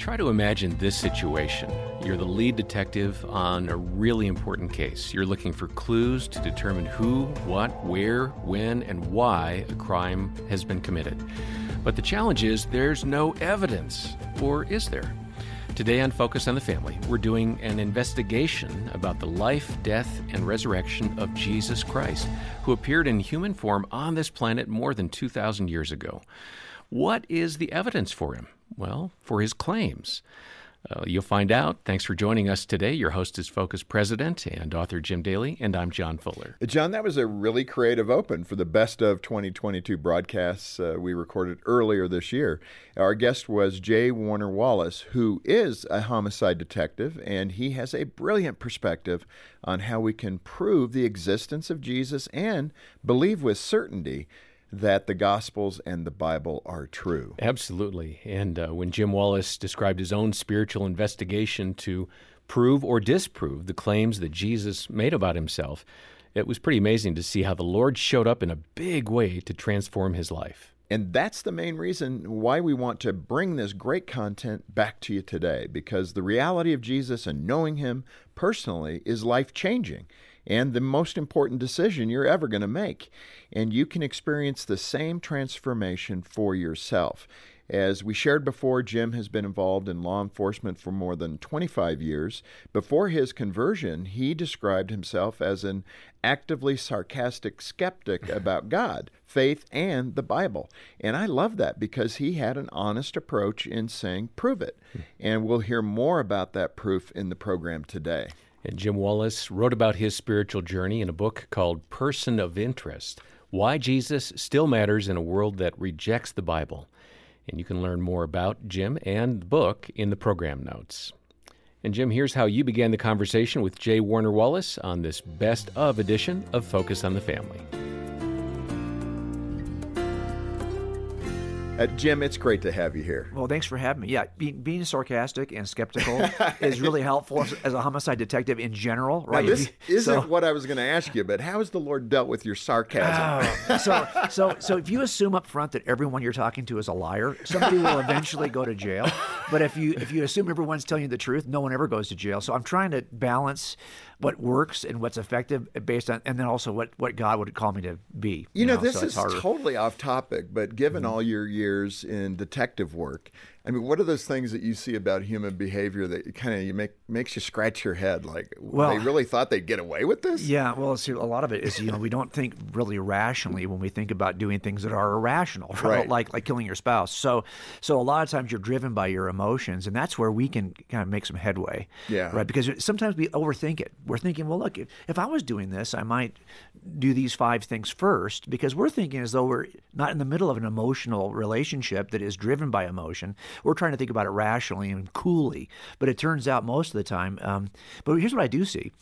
Try to imagine this situation. You're the lead detective on a really important case. You're looking for clues to determine who, what, where, when, and why a crime has been committed. But the challenge is there's no evidence. Or is there? Today on Focus on the Family, we're doing an investigation about the life, death, and resurrection of Jesus Christ, who appeared in human form on this planet more than 2,000 years ago. What is the evidence for him? Well, for his claims. Uh, you'll find out. Thanks for joining us today. Your host is Focus President and author Jim Daly, and I'm John Fuller. John, that was a really creative open for the best of 2022 broadcasts uh, we recorded earlier this year. Our guest was J. Warner Wallace, who is a homicide detective, and he has a brilliant perspective on how we can prove the existence of Jesus and believe with certainty that the Gospels and the Bible are true. Absolutely. And uh, when Jim Wallace described his own spiritual investigation to prove or disprove the claims that Jesus made about himself, it was pretty amazing to see how the Lord showed up in a big way to transform his life. And that's the main reason why we want to bring this great content back to you today, because the reality of Jesus and knowing Him personally is life changing and the most important decision you're ever going to make. And you can experience the same transformation for yourself. As we shared before, Jim has been involved in law enforcement for more than 25 years. Before his conversion, he described himself as an actively sarcastic skeptic about God, faith, and the Bible. And I love that because he had an honest approach in saying, prove it. Hmm. And we'll hear more about that proof in the program today. And Jim Wallace wrote about his spiritual journey in a book called Person of Interest Why Jesus Still Matters in a World That Rejects the Bible. And you can learn more about Jim and the book in the program notes. And Jim, here's how you began the conversation with J. Warner Wallace on this best of edition of Focus on the Family. Uh, Jim, it's great to have you here. Well, thanks for having me. Yeah, being, being sarcastic and skeptical is really helpful as a homicide detective in general, right? Now, this you, isn't so, what I was going to ask you, but how has the Lord dealt with your sarcasm? Oh, so, so, so if you assume up front that everyone you're talking to is a liar, somebody will eventually go to jail. But if you if you assume everyone's telling you the truth, no one ever goes to jail. So I'm trying to balance what works and what's effective based on, and then also what, what God would call me to be. You, you know, know, this so is totally off topic, but given mm-hmm. all your years in detective work, I mean, what are those things that you see about human behavior that kind of you make makes you scratch your head? Like, well, they really thought they'd get away with this? Yeah, well, see, a lot of it is you know we don't think really rationally when we think about doing things that are irrational, right? right? Like like killing your spouse. So so a lot of times you're driven by your emotions, and that's where we can kind of make some headway. Yeah, right. Because sometimes we overthink it. We're thinking, well, look, if, if I was doing this, I might do these five things first, because we're thinking as though we're not in the middle of an emotional relationship that is driven by emotion we're trying to think about it rationally and coolly, but it turns out most of the time. Um, but here's what I do see: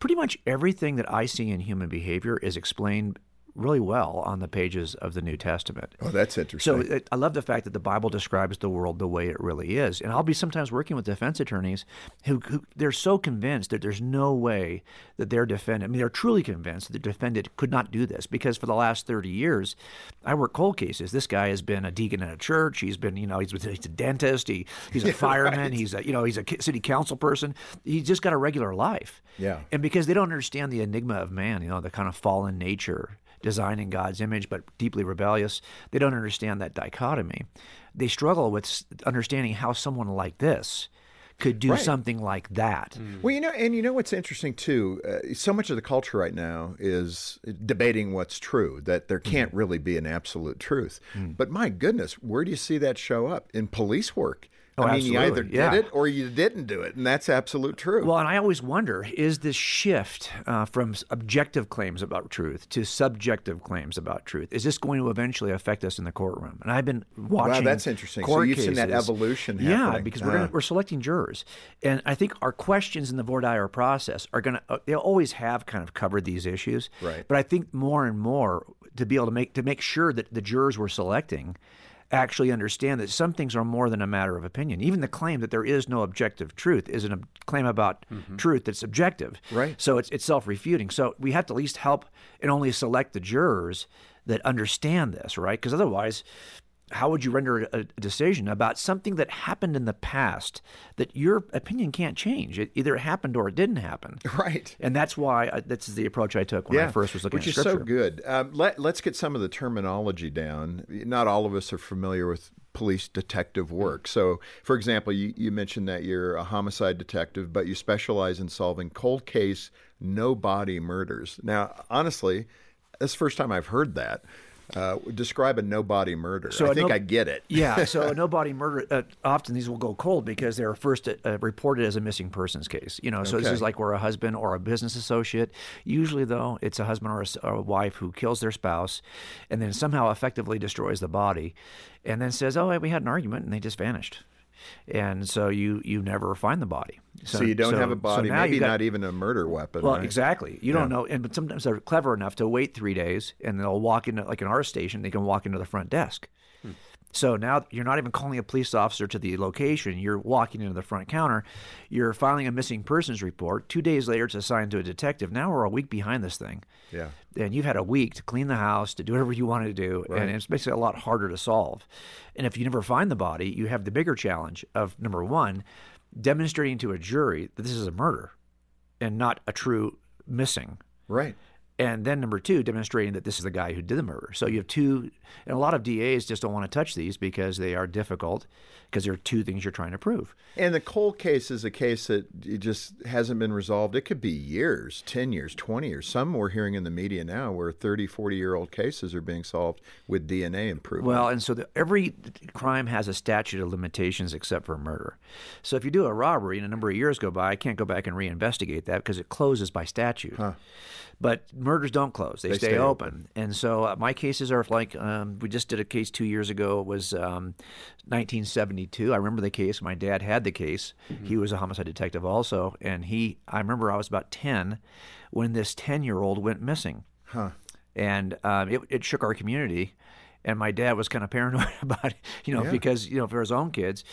pretty much everything that I see in human behavior is explained really well on the pages of the New Testament. Oh, that's interesting. So it, I love the fact that the Bible describes the world the way it really is. And I'll be sometimes working with defense attorneys who, who they're so convinced that there's no way that their defendant, I mean, they're truly convinced that the defendant could not do this because for the last 30 years, I work cold cases. This guy has been a deacon in a church. He's been, you know, he's, he's a dentist. He, he's a fireman. Right. He's a, you know, he's a city council person. He's just got a regular life. Yeah. And because they don't understand the enigma of man, you know, the kind of fallen nature design in God's image, but deeply rebellious. They don't understand that dichotomy. They struggle with understanding how someone like this could do right. something like that. Mm. Well, you know, and you know what's interesting too. Uh, so much of the culture right now is debating what's true. That there can't mm. really be an absolute truth. Mm. But my goodness, where do you see that show up in police work? Oh, I mean, absolutely. you either did yeah. it or you didn't do it, and that's absolute truth. Well, and I always wonder: is this shift uh, from objective claims about truth to subjective claims about truth is this going to eventually affect us in the courtroom? And I've been watching. Wow, that's interesting. so you've cases. seen that evolution. Happening. Yeah, because we're, gonna, we're selecting jurors, and I think our questions in the voir dire process are going to. Uh, they always have kind of covered these issues, right? But I think more and more to be able to make to make sure that the jurors we're selecting actually understand that some things are more than a matter of opinion. Even the claim that there is no objective truth is a claim about mm-hmm. truth that's subjective. Right. So it's, it's self refuting. So we have to at least help and only select the jurors that understand this, right? Because otherwise, how would you render a, decision about something that happened in the past that your opinion can't change? It either happened or it didn't happen. Right. And that's why I, this is the approach I took when I first was looking which at is so good. Um, let, let's get some of the terminology down. Not all of us are familiar with police detective work. So, for example, you, you mentioned that you're a homicide detective, but you specialize in solving cold case, no body murders. Now, honestly, that's the first time I've heard that. Uh, describe a no body murder. So I think no- I get it. yeah, so a no body murder, uh, often these will go cold because they're first uh, reported as a missing persons case. You know, so this is like where a husband or a business associate, usually though, it's a husband or a, or a wife who kills their spouse and then somehow effectively destroys the body and then says, oh, we had an argument and they just vanished. And so you you never find the body. So, you don't have a body, now maybe got- not even a murder weapon. well, right? exactly. You don't know, and but sometimes they're clever enough to wait three days, and they'll walk into like in our station, they can walk into the front desk. Hmm. So now you're not even calling a police officer to the location. You're walking into the front counter. You're filing a missing persons report. Two days later, it's assigned to a detective. Now we're a week behind this thing. Yeah. And you've had a week to clean the house, to do whatever you want to do. And it's basically a lot harder to solve. And if you never find the body, you have the bigger challenge of number one, demonstrating to a jury that this is a murder and not a true missing. Right. And then number two, demonstrating that this is the guy who did the murder. So you have two, and a lot of DAs just don't want to touch these because they are difficult because there are two things you're trying to prove. And the cold case is a case that it just hasn't been resolved. It could be years, 10 years, 20 years. Some we're hearing in the media now where 30, 40 year old cases are being solved with DNA improvement. Well, and so the, every crime has a statute of limitations except for murder. So if you do a robbery and a number of years go by, I can't go back and reinvestigate that because it closes by statute. But murders don't close; they, They stay, stay open. And so uh, my cases are like um, we just did a case two years ago. It was um, 1972. I remember the case. My dad had the case. He was a homicide detective also, and he. I remember I was about 10 when this 10 year old went missing and um, it, it shook our community. And my dad was kind of paranoid about it, you know, because you know for his own kids.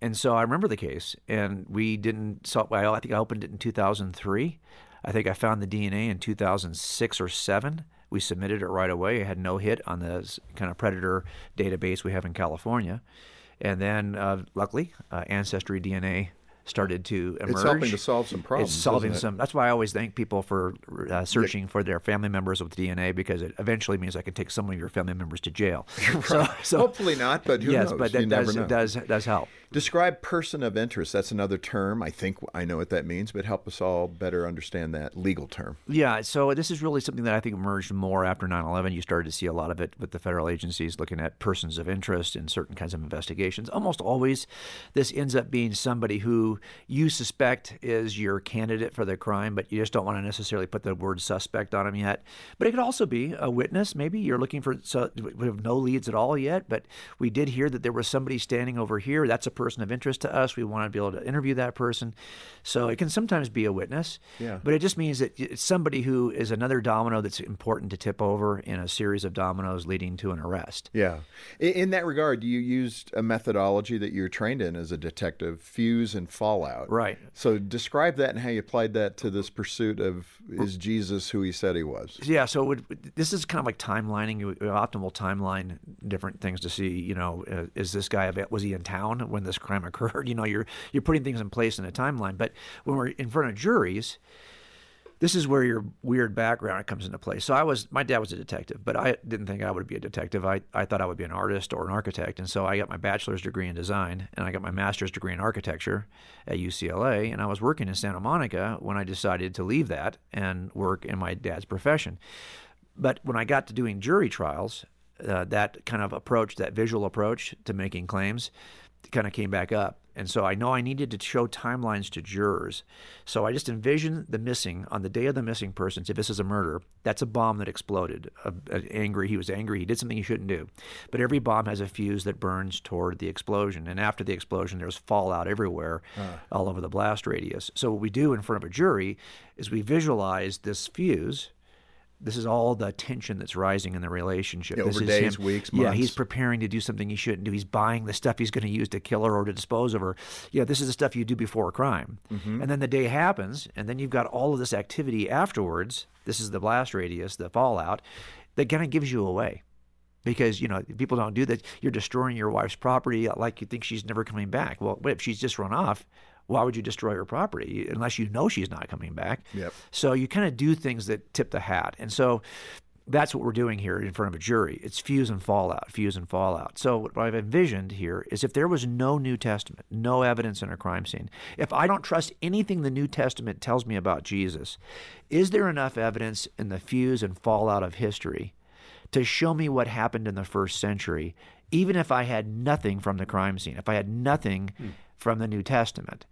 And so I remember the case, and we didn't. So well, I think I opened it in 2003. I think I found the DNA in 2006 or seven. We submitted it right away. It had no hit on the kind of predator database we have in California. And then, uh, luckily, uh, Ancestry DNA started to emerge. it's helping to solve some problems. It's solving it? some. That's why I always thank people for uh, searching for their family members with DNA because it eventually means I can take some of your family members to jail. So, so Hopefully not, but who yes, knows? but You that never does does does help. Describe person of interest. That's another term. I think I know what that means, but help us all better understand that legal term. Yeah, so this is really something that I think emerged more after 9 11. You started to see a lot of it with the federal agencies looking at persons of interest in certain kinds of investigations. Almost always, this ends up being somebody who you suspect is your candidate for the crime, but you just don't want to necessarily put the word suspect on them yet. But it could also be a witness. Maybe you're looking for, so we have no leads at all yet, but we did hear that there was somebody standing over here. That's a person of interest to us. We want to be able to interview that person. So it can sometimes be a witness. Yeah. But it just means that it's somebody who is another domino that's important to tip over in a series of dominoes leading to an arrest. Yeah. In, in that regard, you used a methodology that you're trained in as a detective, fuse and fallout. Right. So describe that and how you applied that to this pursuit of is Jesus who he said he was? Yeah, so would, this is kind of like timelining, optimal timeline, different things to see. You know, uh, is this guy was he in town when this crime occurred? You know, you're you're putting things in place in a timeline. But when we're in front of juries, this is where your weird background comes into play. So I was, my dad was a detective, but I didn't think I would be a detective. I, I thought I would be an artist or an architect. And so I got my bachelor's degree in design and I got my master's degree in architecture at UCLA. And I was working in Santa Monica when I decided to leave that and work in my dad's profession. But when I got to doing jury trials, uh, that kind of approach, that visual approach to making claims, kind of came back up. And so I know I needed to show timelines to jurors. So I just envisioned the missing on the day of the missing persons. If this is a murder, that's a bomb that exploded. Uh, uh, angry, he was angry. He did something he shouldn't do. But every bomb has a fuse that burns toward the explosion. And after the explosion, there's fallout everywhere, all over the blast radius. So what we do in front of a jury is we visualize this fuse this is all the tension that's rising in the relationship. Yeah, this over is days, him, weeks, Yeah, he's preparing to do something he shouldn't do. He's buying the stuff he's going to use to kill her or to dispose of her. Yeah, this is the stuff you do before a crime. Mm-hmm. And then the day happens, and then you've got all of this activity afterwards. This is the blast radius, the fallout, that kind of gives you away. because you know people don't do that. You're destroying your wife's property like you think she's never coming back. Well, what if she's just run off, why would you destroy her property unless you know she's not coming back? Yep. So you kind of do things that tip the hat, and so that's what we're doing here in front of a jury. It's fuse and fallout, fuse and fallout. So what I've envisioned here is if there was no New Testament, no evidence in a crime scene, if I don't trust anything the New Testament tells me about Jesus, is there enough evidence in the fuse and fallout of history to show me what happened in the first century, even if I had nothing from the crime scene, if I had nothing hmm. From the New Testament?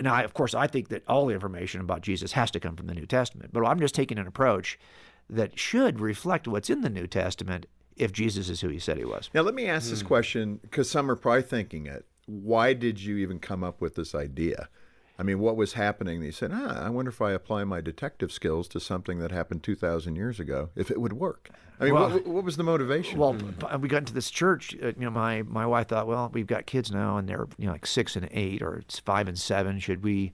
Now, of course, I think that all the information about Jesus has to come from the New Testament, but I'm just taking an approach that should reflect what's in the New Testament if Jesus is who he said he was. Now, let me ask this hmm. question because some are probably thinking it. Why did you even come up with this idea? I mean, what was happening? He said, ah, I wonder if I apply my detective skills to something that happened 2,000 years ago, if it would work. I mean, well, what, what, was the motivation? Well, we got into this church. Uh, you know, my, my wife thought, well, we've got kids now, and they're you know like six and eight, or it's five and seven. Should we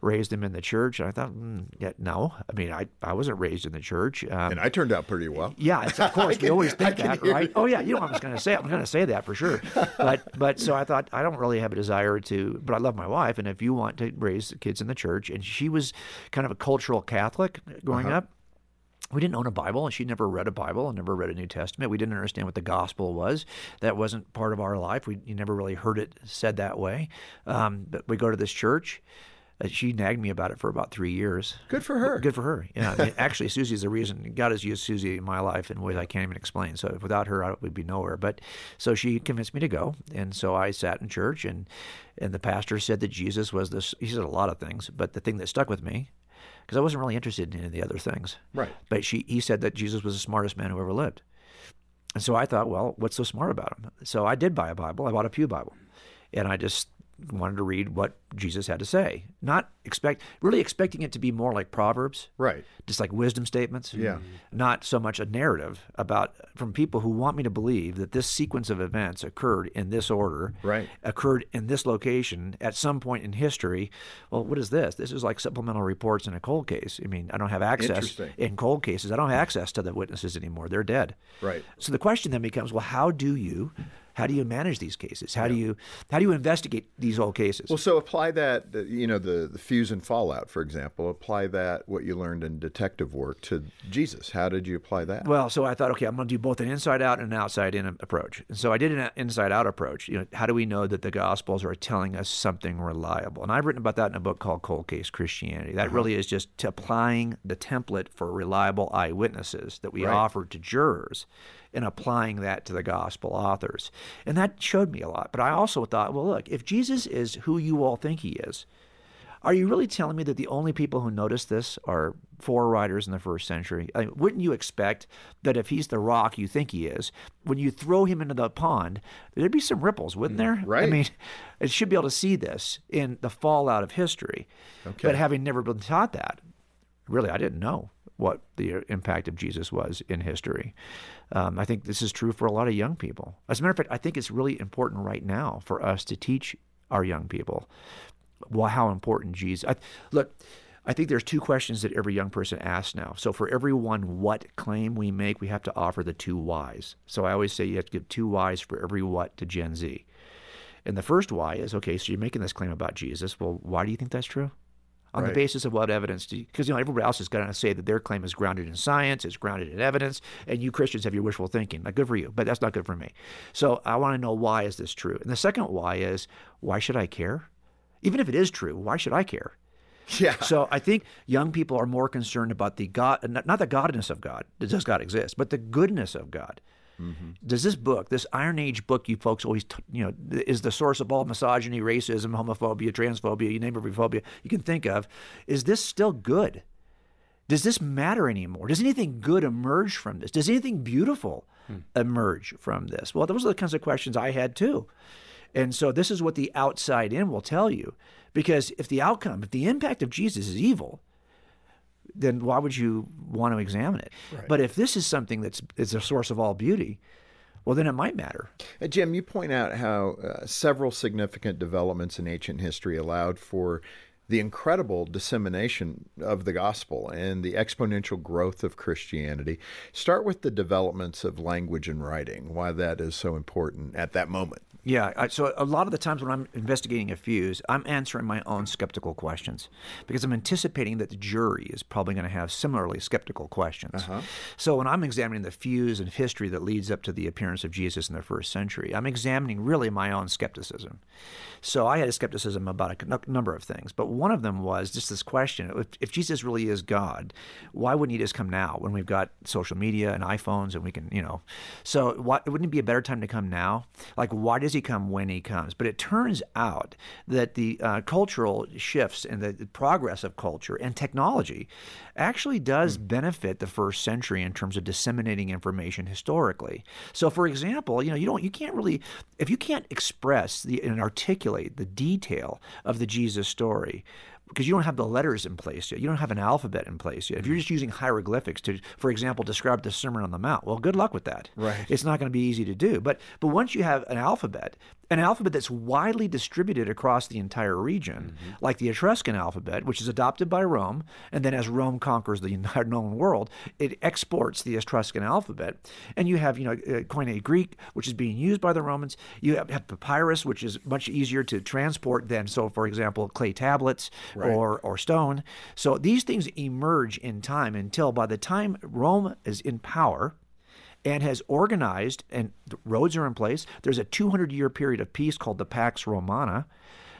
raised him in the church. And I thought, mm, yeah, no. I mean, I, I wasn't raised in the church. Um, and I turned out pretty well. Yeah, of course. can, we always think that, right? Oh, yeah. You know what I was going to say. I'm going to say that for sure. But but so I thought, I don't really have a desire to, but I love my wife. And if you want to raise kids in the church, and she was kind of a cultural Catholic growing uh-huh. up, we didn't own a Bible, and she never read a Bible and never read a New Testament. We didn't understand what the gospel was. That wasn't part of our life. We you never really heard it said that way. Um, but we go to this church, Uh, she nagged me about it for about three years. Good for her. Good for her. Yeah. I mean, actually, Susie's the reason God has used Susie in my life in ways I can't even explain. So without her, I would be nowhere. But so she convinced me to go, and so I sat in church, and and the pastor said that Jesus was this. He said a lot of things, but the thing that stuck with me. Because I wasn't really interested in any of the other things. Right. But she, he said that Jesus was the smartest man who ever lived. And so I thought, well, what's so smart about him? So I did buy a Bible. I bought a Pew Bible. And I just wanted to read what Jesus had to say. Not expect really expecting it to be more like proverbs. Right. Just like wisdom statements. Yeah. Not so much a narrative about from people who want me to believe that this sequence of events occurred in this order. Right. Occurred in this location at some point in history. Well, what is this? This is like supplemental reports in a cold case. I mean, I don't have access in cold cases. I don't have access to the witnesses anymore. They're dead. Right. So the question then becomes, well, how do you how do you manage these cases? How yeah. do you how do you investigate these old cases? Well, so apply that you know the the fuse and fallout, for example. Apply that what you learned in detective work to Jesus. How did you apply that? Well, so I thought, okay, I'm going to do both an inside out and an outside in approach. And so I did an inside out approach. You know, how do we know that the Gospels are telling us something reliable? And I've written about that in a book called Cold Case Christianity. That uh-huh. really is just applying the template for reliable eyewitnesses that we right. offer to jurors and applying that to the gospel authors. And that showed me a lot. But I also thought, well, look, if Jesus is who you all think he is, are you really telling me that the only people who noticed this are four writers in the first century? I mean, wouldn't you expect that if he's the rock you think he is, when you throw him into the pond, there'd be some ripples, wouldn't mm, there? Right. I mean, it should be able to see this in the fallout of history. Okay. But having never been taught that, really, I didn't know what the impact of Jesus was in history. Um, I think this is true for a lot of young people. As a matter of fact, I think it's really important right now for us to teach our young people well, how important Jesus. I, look, I think there's two questions that every young person asks now. So for every one what claim we make, we have to offer the two whys. So I always say you have to give two whys for every what to Gen Z. And the first why is okay, so you're making this claim about Jesus. Well, why do you think that's true? On right. the basis of what evidence do you, because you know everybody else is going to say that their claim is grounded in science, it's grounded in evidence, and you Christians have your wishful thinking. Like, good for you, but that's not good for me. So I want to know why is this true? And the second why is why should I care? Even if it is true, why should I care? Yeah. So I think young people are more concerned about the God, not the godness of God. Does God exist? But the goodness of God. Mm-hmm. Does this book, this Iron Age book, you folks always, t- you know, is the source of all misogyny, racism, homophobia, transphobia, you name every phobia you can think of, is this still good? Does this matter anymore? Does anything good emerge from this? Does anything beautiful hmm. emerge from this? Well, those are the kinds of questions I had too. And so this is what the outside in will tell you. Because if the outcome, if the impact of Jesus is evil, then why would you want to examine it? Right. But if this is something that's is a source of all beauty, well, then it might matter. Uh, Jim, you point out how uh, several significant developments in ancient history allowed for the incredible dissemination of the gospel and the exponential growth of Christianity. Start with the developments of language and writing, why that is so important at that moment. Yeah. I, so a lot of the times when I'm investigating a fuse, I'm answering my own skeptical questions because I'm anticipating that the jury is probably going to have similarly skeptical questions. Uh-huh. So when I'm examining the fuse and history that leads up to the appearance of Jesus in the first century, I'm examining really my own skepticism. So I had a skepticism about a number of things, but one of them was just this question: if, if Jesus really is God, why wouldn't He just come now when we've got social media and iPhones and we can, you know? So why, wouldn't it be a better time to come now? Like, why does He come when He comes? But it turns out that the uh, cultural shifts and the, the, progress of culture and technology actually does mm. benefit the first century in terms of disseminating information historically. So, for example, you know, you don't, you can't really, if you can't express the and articulate the detail of the Jesus story because you don't have the letters in place yet. You don't have an alphabet in place yet. If you're mm. just using hieroglyphics to, for example, describe the Sermon on the Mount, well, good luck with that. Right. It's not going to be easy to do. But but once you have an alphabet, an alphabet that's widely distributed across the entire region, mm-hmm. like the Etruscan alphabet, which is adopted by Rome, and then as Rome conquers the entire known world, it exports the Etruscan alphabet. And you have, you know, uh, Koine Greek, which is being used by the Romans. You have, have, papyrus, which is much easier to transport than, so for example, clay tablets right. or, or stone. So these things emerge in time until by the time Rome is in power, and has organized, and roads are in place. There's a 200 year period of peace called the Pax Romana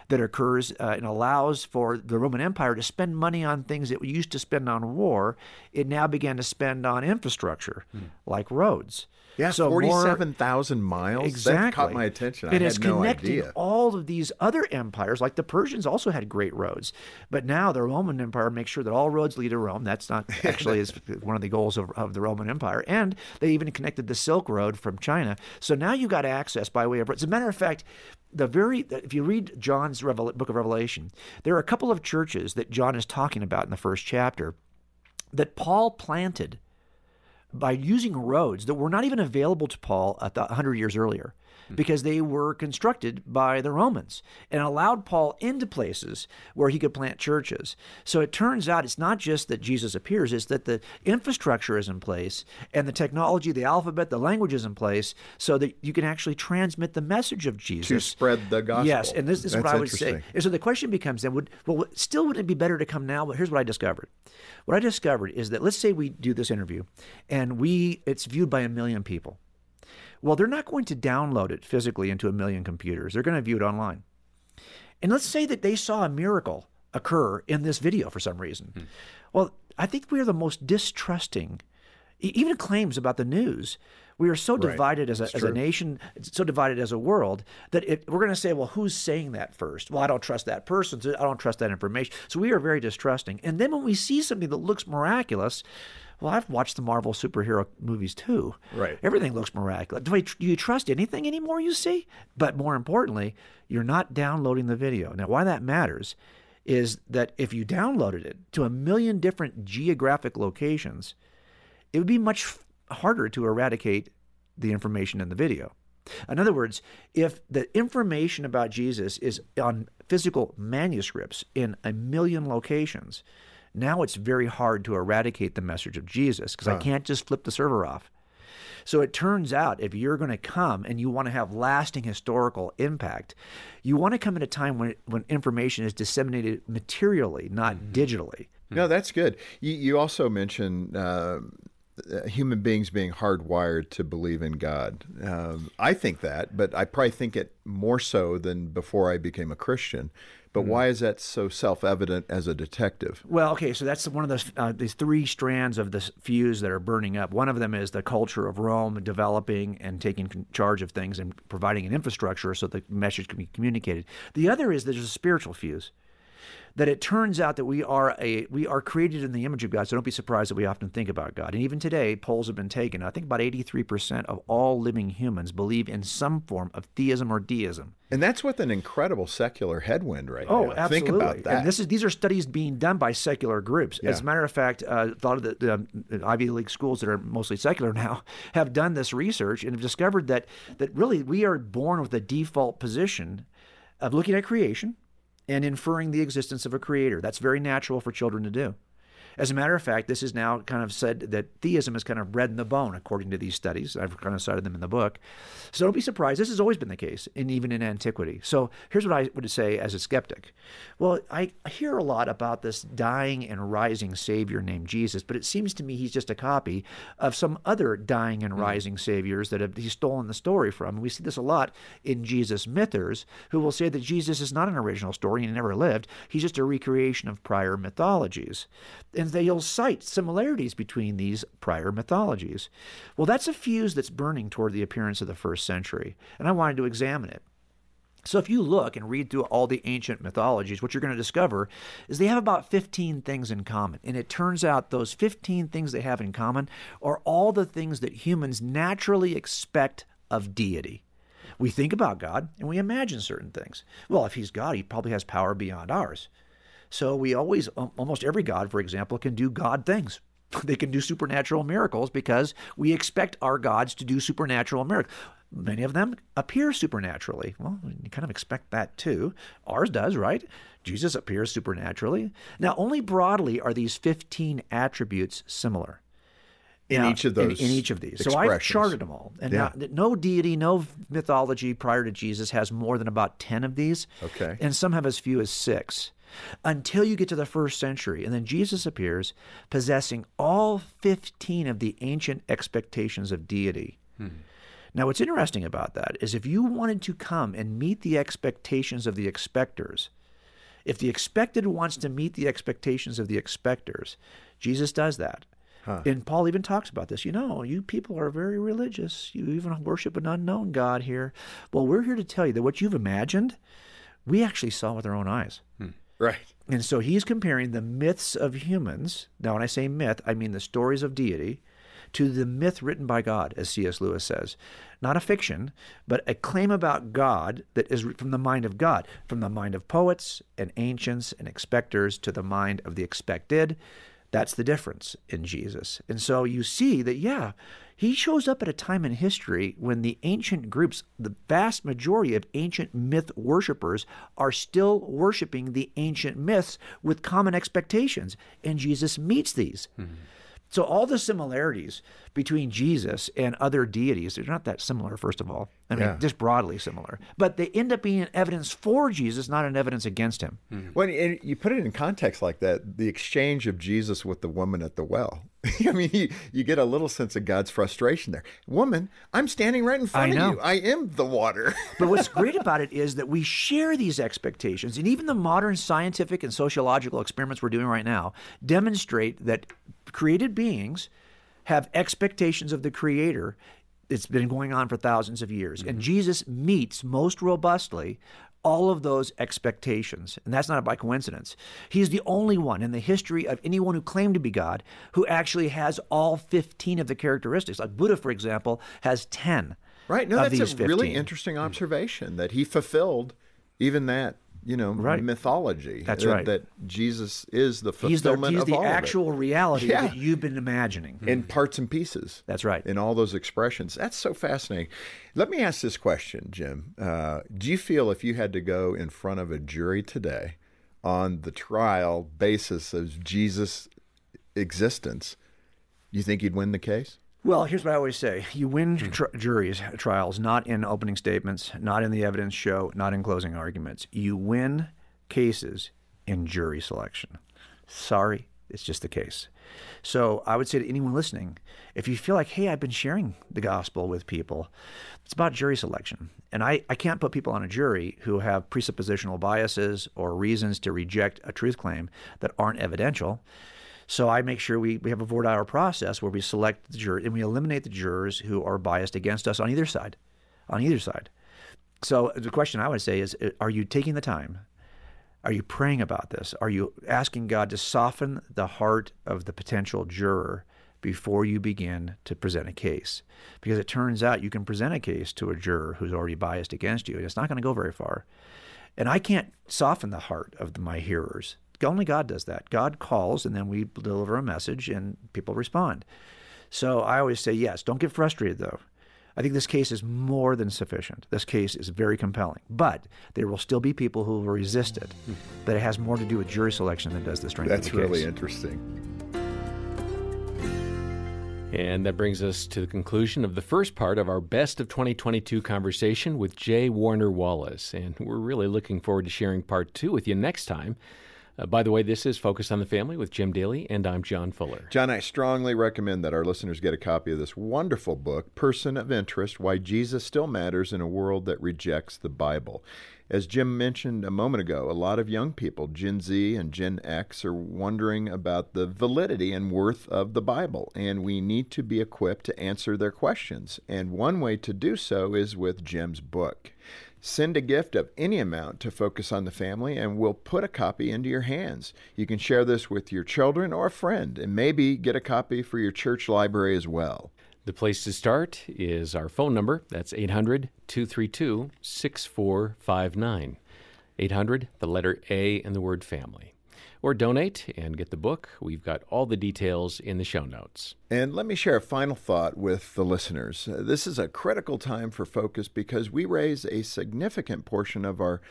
that occurs uh, and allows for the Roman Empire to spend money on things it used to spend on war. It now began to spend on infrastructure hmm. like roads. Yeah, so forty-seven thousand miles. Exactly, that caught my attention. It has connected no all of these other empires. Like the Persians also had great roads, but now the Roman Empire makes sure that all roads lead to Rome. That's not actually is one of the goals of, of the Roman Empire, and they even connected the Silk Road from China. So now you got access by way of. As a matter of fact, the very if you read John's Revel- book of Revelation, there are a couple of churches that John is talking about in the first chapter that Paul planted by using roads that were not even available to Paul the 100 years earlier. Mm-hmm. because they were constructed by the Romans and allowed Paul into places where he could plant churches. So it turns out it's not just that Jesus appears, it's that the infrastructure is in place and the technology, the alphabet, the language is in place so that you can actually transmit the message of Jesus. To spread the gospel. Yes, and this, this is what I would say. And so the question becomes then, would well, still would it be better to come now? But here's what I discovered. What I discovered is that let's say we do this interview and we it's viewed by a million people. Well, they're not going to download it physically into a million computers. They're going to view it online. And let's say that they saw a miracle occur in this video for some reason. Hmm. Well, I think we are the most distrusting even claims about the news we are so divided right. as, a, as a nation, so divided as a world that it, we're going to say, well, who's saying that first? Well, I don't trust that person. So I don't trust that information. So we are very distrusting. And then when we see something that looks miraculous, well, I've watched the Marvel superhero movies too. Right. Everything looks miraculous. Do, do you trust anything anymore you see? But more importantly, you're not downloading the video. Now, why that matters is that if you downloaded it to a million different geographic locations, it would be much harder to eradicate the information in the video. In other words, if the information about Jesus is on physical manuscripts in a million locations, now it's very hard to eradicate the message of Jesus because huh. I can't just flip the server off. So it turns out if you're going to come and you want to have lasting historical impact, you want to come at a time when, when information is disseminated materially, not mm-hmm. digitally. No, that's good. You, you also mentioned uh, uh, human beings being hardwired to believe in God. Um, I think that, but I probably think it more so than before I became a Christian. But mm-hmm. why is that so self-evident as a detective? Well, okay, so that's one of those uh, these three strands of the fuse that are burning up. One of them is the culture of Rome developing and taking charge of things and providing an infrastructure so the message can be communicated. The other is there's a spiritual fuse that it turns out that we are a we are created in the image of God. So don't be surprised that we often think about God. And even today, polls have been taken. I think about 83% of all living humans believe in some form of theism or deism. And that's with an incredible secular headwind right oh, now. absolutely. Think about that. And this is these are studies being done by secular groups. Yeah. As a matter of fact, uh, a lot of the, the, um, Ivy League schools that are mostly secular now have done this research and have discovered that that really we are born with a default position of looking at creation and inferring the existence of a creator. That's very natural for children to do. As a matter of fact, this is now kind of said that theism is kind of bred in the bone, according to these studies. I've kind of cited them in the book. So don't be surprised. This has always been the case, and even in antiquity. So here's what I would say as a skeptic. Well, I hear a lot about this dying and rising Savior named Jesus, but it seems to me he's just a copy of some other dying and mm-hmm. rising saviors that have, he's stolen the story from. And we see this a lot in Jesus mythers, who will say that Jesus is not an original story and he never lived. He's just a recreation of prior mythologies and they'll cite similarities between these prior mythologies. Well, that's a fuse that's burning toward the appearance of the first century, and I wanted to examine it. So, if you look and read through all the ancient mythologies, what you're going to discover is they have about 15 things in common. And it turns out those 15 things they have in common are all the things that humans naturally expect of deity. We think about God and we imagine certain things. Well, if he's God, he probably has power beyond ours. So we always, almost every God, for example, can do God things. They can do supernatural miracles because we expect our gods to do supernatural miracles. Many of them appear supernaturally. Well, you kind of expect that too. Ours does, right? Jesus appears supernaturally. Now, only broadly are these 15 attributes similar. In now, each of those. In, in, each of these. So I've charted them all. And yeah. now, no deity, no mythology prior to Jesus has more than about 10 of these. Okay. And some have as few as six until you get to the first century. And then Jesus appears possessing all 15 of the ancient expectations of deity. Hmm. Now, what's interesting about that is if you wanted to come and meet the expectations of the expectors, if the expected wants to meet the expectations of the expectors, Jesus does that. Huh. And Paul even talks about this. You know, you people are very religious. You even worship an unknown God here. Well, we're here to tell you that what you've imagined, we actually saw with our own eyes. Hmm. Right. And so he's comparing the myths of humans. Now, when I say myth, I mean the stories of deity to the myth written by God, as C.S. Lewis says. Not a fiction, but a claim about God that is from the mind of God, from the mind of poets and ancients and expectors to the mind of the expected. That's the difference in Jesus. And so you see that, yeah, he shows up at a time in history when the ancient groups, the vast majority of ancient myth worshippers, are still worshiping the ancient myths with common expectations. And Jesus meets these. Mm-hmm. So all the similarities between Jesus and other deities, they're not that similar, first of all. I mean, yeah. just broadly similar. But they end up being evidence for Jesus, not an evidence against him. Mm-hmm. When you put it in context like that, the exchange of Jesus with the woman at the well, I mean, you, you, get a little sense of God's frustration there. Woman, I'm standing right in front of you. I am the water. but what's great about it is that we share these expectations. And even the modern scientific and sociological experiments we're doing right now demonstrate that created beings have expectations of the creator it's been going on for thousands of years. Mm-hmm. And Jesus meets most robustly all of those expectations. And that's not by coincidence. He's the only one in the history of anyone who claimed to be God who actually has all 15 of the characteristics. Like Buddha, for example, has 10. Right. No, that's a 15. really interesting observation that he fulfilled even that you know, right. mythology. That's right. That Jesus is the fulfillment he's the, he's of the actual reality yeah. that you've been imagining in parts and pieces. That's right. In all those expressions. That's so fascinating. Let me ask this question, Jim. Uh, do you feel if you had to go in front of a jury today on the trial basis of Jesus' existence, you think you'd win the case? Well, here's what I always say you win hmm. tr- juries, trials, not in opening statements, not in the evidence show, not in closing arguments. You win cases in jury selection. Sorry, it's just the case. So I would say to anyone listening, if you feel like, hey, I've been sharing the gospel with people, it's about jury selection. And I, I can't put people on a jury who have presuppositional biases or reasons to reject a truth claim that aren't evidential. So I make sure we, we have a voir dire process where we select the jurors and we eliminate the jurors who are biased against us on either side. On either side. So the question I would say is uh, are you taking the time? Are you praying about this? Are you asking God to soften the heart of the potential juror before you begin to present a case? Because it turns out you can present a case to a juror who's already biased against you, and it's not going to go very far. And I can't soften the heart of my hearers. Only God does that. God calls, and then we deliver a message, and people respond. So I always say, yes, don't get frustrated though. I think this case is more than sufficient. This case is very compelling. But there will still be people who will resist it. But it has more to do with jury selection than does the strength That's of the case. really interesting. And that brings us to the conclusion of the first part of our Best of 2022 conversation with J. Warner Wallace. And we're really looking forward to sharing part two with you next time. Uh, by the way, this is Focus on the Family with Jim Daly, and I'm John Fuller. John, I strongly recommend that our listeners get a copy of this wonderful book, Person of Interest Why Jesus Still Matters in a World That Rejects the Bible. As Jim mentioned a moment ago, a lot of young people, Gen Z and Gen X, are wondering about the validity and worth of the Bible, and we need to be equipped to answer their questions. And one way to do so is with Jim's book. Send a gift of any amount to Focus on the Family, and we'll put a copy into your hands. You can share this with your children or a friend, and maybe get a copy for your church library as well. The place to start is our phone number. That's 800 232 6459. 800, the letter A, and the word family. Or donate and get the book. We've got all the details in the show notes. And let me share a final thought with the listeners. This is a critical time for Focus because we raise a significant portion of our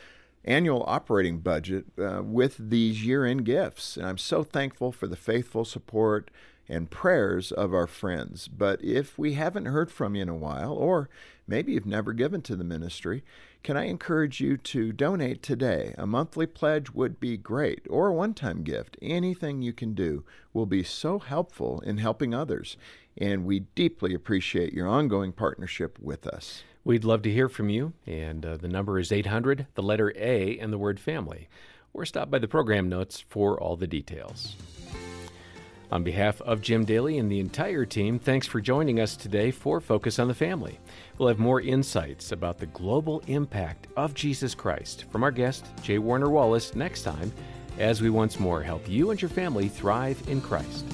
annual operating budget uh, with these year end gifts. And I'm so thankful for the faithful support and prayers of our friends. But if we haven't heard from you in a while, or maybe you've never given to the ministry, can I encourage you to donate today? A monthly pledge would be great, or a one time gift. Anything you can do will be so helpful in helping others. And we deeply appreciate your ongoing partnership with us. We'd love to hear from you, and uh, the number is 800, the letter A, and the word family. Or stop by the program notes for all the details. On behalf of Jim Daly and the entire team, thanks for joining us today for Focus on the Family. We'll have more insights about the global impact of Jesus Christ from our guest, J. Warner Wallace, next time as we once more help you and your family thrive in Christ.